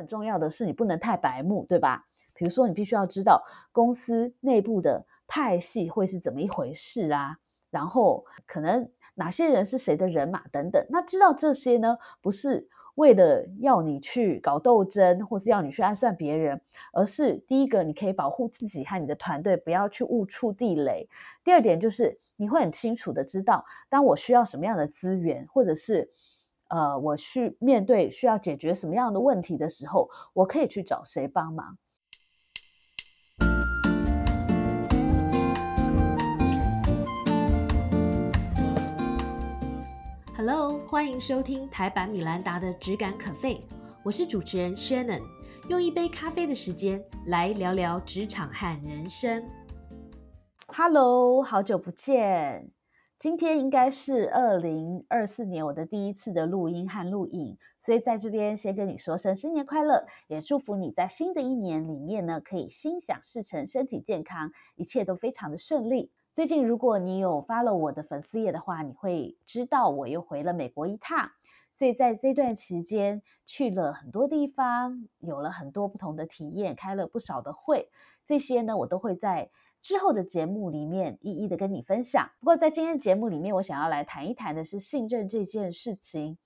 很重要的是，你不能太白目，对吧？比如说，你必须要知道公司内部的派系会是怎么一回事啊，然后可能哪些人是谁的人马等等。那知道这些呢，不是为了要你去搞斗争，或是要你去暗算别人，而是第一个，你可以保护自己和你的团队，不要去误触地雷；第二点就是你会很清楚的知道，当我需要什么样的资源，或者是。呃，我去面对需要解决什么样的问题的时候，我可以去找谁帮忙？Hello，欢迎收听台版米兰达的质感可废，我是主持人 Shannon，用一杯咖啡的时间来聊聊职场和人生。Hello，好久不见。今天应该是二零二四年我的第一次的录音和录影，所以在这边先跟你说声新年快乐，也祝福你在新的一年里面呢，可以心想事成，身体健康，一切都非常的顺利。最近如果你有发了我的粉丝页的话，你会知道我又回了美国一趟，所以在这段期间去了很多地方，有了很多不同的体验，开了不少的会，这些呢我都会在。之后的节目里面一一的跟你分享。不过在今天节目里面，我想要来谈一谈的是信任这件事情。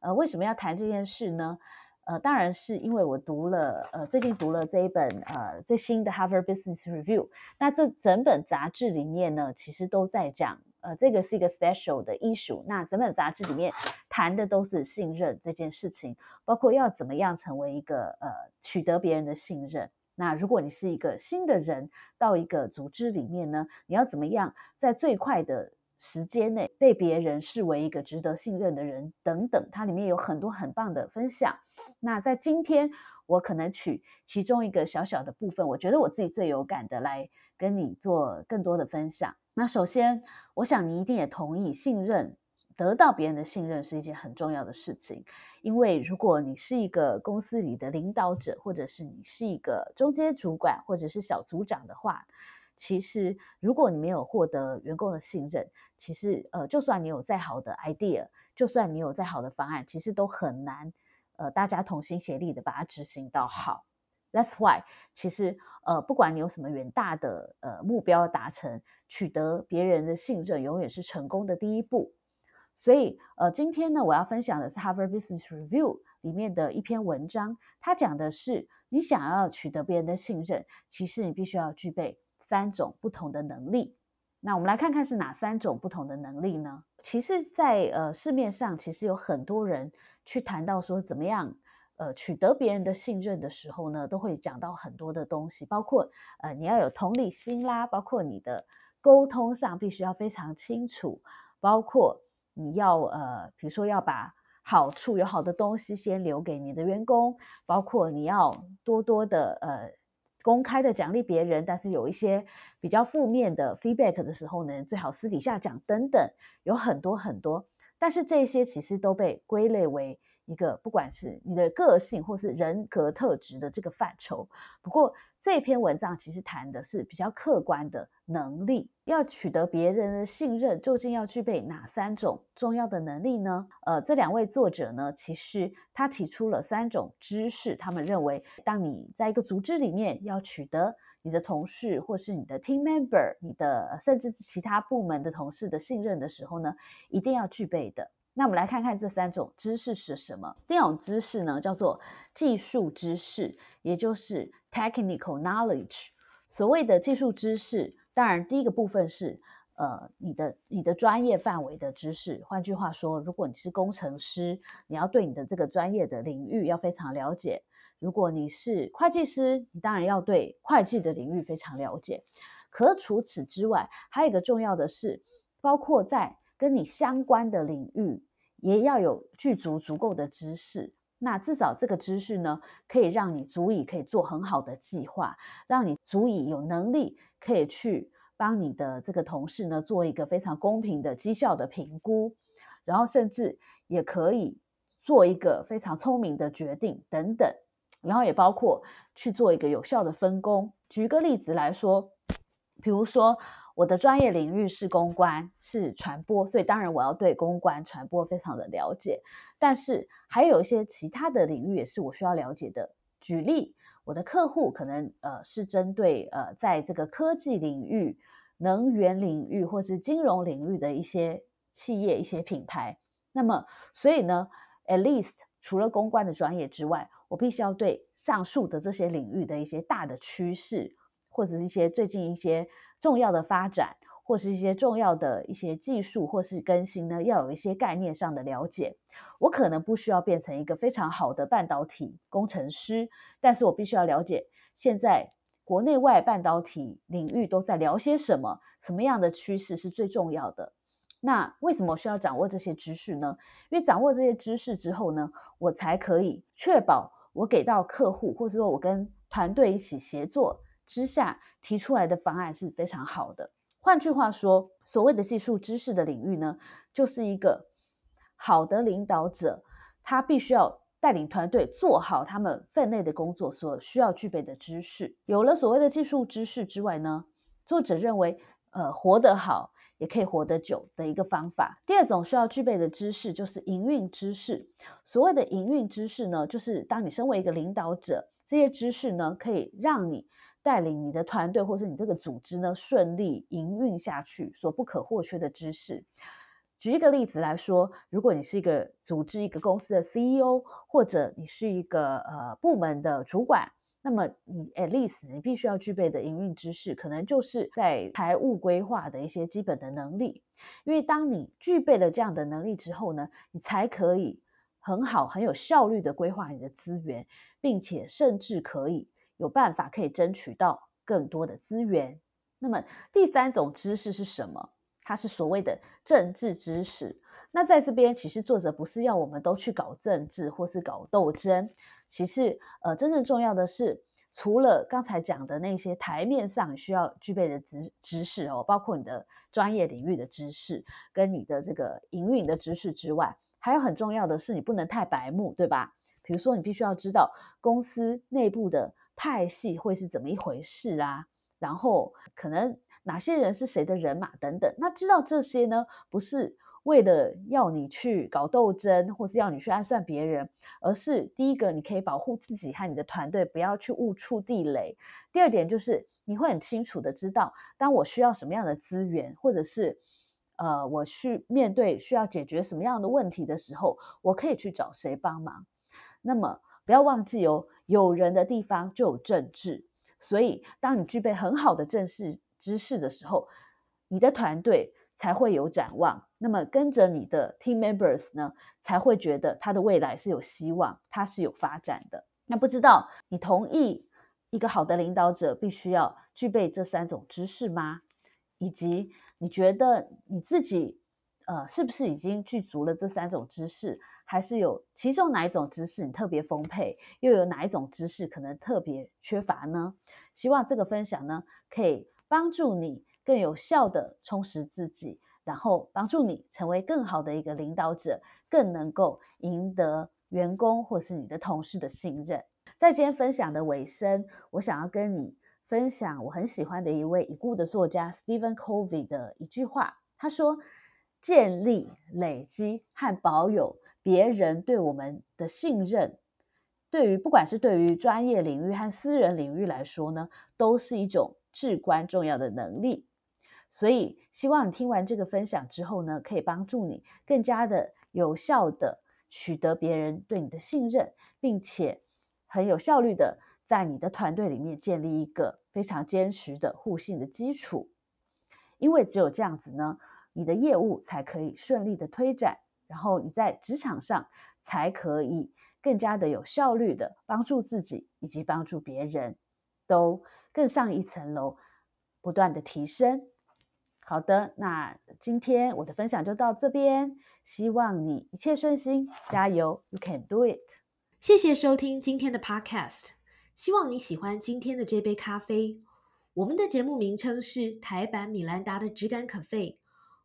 呃，为什么要谈这件事呢？呃，当然是因为我读了呃最近读了这一本呃最新的 Harvard Business Review。那这整本杂志里面呢，其实都在讲呃这个是一个 special 的 issue。那整本杂志里面谈的都是信任这件事情，包括要怎么样成为一个呃取得别人的信任。那如果你是一个新的人到一个组织里面呢，你要怎么样在最快的时间内被别人视为一个值得信任的人等等，它里面有很多很棒的分享。那在今天，我可能取其中一个小小的部分，我觉得我自己最有感的来跟你做更多的分享。那首先，我想你一定也同意，信任。得到别人的信任是一件很重要的事情，因为如果你是一个公司里的领导者，或者是你是一个中阶主管，或者是小组长的话，其实如果你没有获得员工的信任，其实呃，就算你有再好的 idea，就算你有再好的方案，其实都很难呃，大家同心协力的把它执行到好。That's why，其实呃，不管你有什么远大的呃目标达成，取得别人的信任，永远是成功的第一步。所以，呃，今天呢，我要分享的是 Harvard Business Review 里面的一篇文章。它讲的是，你想要取得别人的信任，其实你必须要具备三种不同的能力。那我们来看看是哪三种不同的能力呢？其实，在呃市面上，其实有很多人去谈到说怎么样，呃，取得别人的信任的时候呢，都会讲到很多的东西，包括呃你要有同理心啦，包括你的沟通上必须要非常清楚，包括。你要呃，比如说要把好处有好的东西先留给你的员工，包括你要多多的呃公开的奖励别人，但是有一些比较负面的 feedback 的时候呢，最好私底下讲等等，有很多很多，但是这些其实都被归类为。一个不管是你的个性或是人格特质的这个范畴，不过这篇文章其实谈的是比较客观的能力，要取得别人的信任，究竟要具备哪三种重要的能力呢？呃，这两位作者呢，其实他提出了三种知识，他们认为，当你在一个组织里面要取得你的同事或是你的 team member、你的甚至其他部门的同事的信任的时候呢，一定要具备的。那我们来看看这三种知识是什么。第一种知识呢，叫做技术知识，也就是 technical knowledge。所谓的技术知识，当然第一个部分是呃你的你的专业范围的知识。换句话说，如果你是工程师，你要对你的这个专业的领域要非常了解；如果你是会计师，你当然要对会计的领域非常了解。可除此之外，还有一个重要的是，包括在跟你相关的领域也要有具足足够的知识，那至少这个知识呢，可以让你足以可以做很好的计划，让你足以有能力可以去帮你的这个同事呢做一个非常公平的绩效的评估，然后甚至也可以做一个非常聪明的决定等等，然后也包括去做一个有效的分工。举个例子来说。比如说，我的专业领域是公关，是传播，所以当然我要对公关、传播非常的了解。但是还有一些其他的领域也是我需要了解的。举例，我的客户可能呃是针对呃在这个科技领域、能源领域或是金融领域的一些企业、一些品牌。那么，所以呢，at least 除了公关的专业之外，我必须要对上述的这些领域的一些大的趋势，或者是一些最近一些重要的发展，或是一些重要的一些技术或是更新呢，要有一些概念上的了解。我可能不需要变成一个非常好的半导体工程师，但是我必须要了解现在国内外半导体领域都在聊些什么，什么样的趋势是最重要的。那为什么需要掌握这些知识呢？因为掌握这些知识之后呢，我才可以确保我给到客户，或者说我跟团队一起协作之下提出来的方案是非常好的。换句话说，所谓的技术知识的领域呢，就是一个好的领导者，他必须要带领团队做好他们分内的工作所需要具备的知识。有了所谓的技术知识之外呢，作者认为，呃，活得好。也可以活得久的一个方法。第二种需要具备的知识就是营运知识。所谓的营运知识呢，就是当你身为一个领导者，这些知识呢，可以让你带领你的团队或是你这个组织呢顺利营运下去所不可或缺的知识。举一个例子来说，如果你是一个组织、一个公司的 CEO，或者你是一个呃部门的主管。那么你 at least 你必须要具备的营运知识，可能就是在财务规划的一些基本的能力。因为当你具备了这样的能力之后呢，你才可以很好、很有效率的规划你的资源，并且甚至可以有办法可以争取到更多的资源。那么第三种知识是什么？它是所谓的政治知识。那在这边，其实作者不是要我们都去搞政治或是搞斗争。其实，呃，真正重要的是，除了刚才讲的那些台面上需要具备的知知识哦，包括你的专业领域的知识跟你的这个营运的知识之外，还有很重要的是，你不能太白目，对吧？比如说，你必须要知道公司内部的派系会是怎么一回事啊，然后可能哪些人是谁的人马等等。那知道这些呢，不是。为了要你去搞斗争，或是要你去暗算别人，而是第一个，你可以保护自己和你的团队，不要去误触地雷。第二点就是，你会很清楚的知道，当我需要什么样的资源，或者是呃，我去面对需要解决什么样的问题的时候，我可以去找谁帮忙。那么不要忘记哦，有人的地方就有政治，所以当你具备很好的政治知识的时候，你的团队。才会有展望，那么跟着你的 team members 呢，才会觉得他的未来是有希望，他是有发展的。那不知道你同意一个好的领导者必须要具备这三种知识吗？以及你觉得你自己呃是不是已经具足了这三种知识，还是有其中哪一种知识你特别丰沛，又有哪一种知识可能特别缺乏呢？希望这个分享呢可以帮助你。更有效的充实自己，然后帮助你成为更好的一个领导者，更能够赢得员工或是你的同事的信任。在今天分享的尾声，我想要跟你分享我很喜欢的一位已故的作家 Stephen Covey 的一句话。他说：“建立、累积和保有别人对我们的信任，对于不管是对于专业领域和私人领域来说呢，都是一种至关重要的能力。”所以，希望你听完这个分享之后呢，可以帮助你更加的有效的取得别人对你的信任，并且很有效率的在你的团队里面建立一个非常坚实的互信的基础。因为只有这样子呢，你的业务才可以顺利的推展，然后你在职场上才可以更加的有效率的帮助自己以及帮助别人，都更上一层楼，不断的提升。好的，那今天我的分享就到这边，希望你一切顺心，加油，You can do it！谢谢收听今天的 Podcast，希望你喜欢今天的这杯咖啡。我们的节目名称是台版米兰达的直感可废，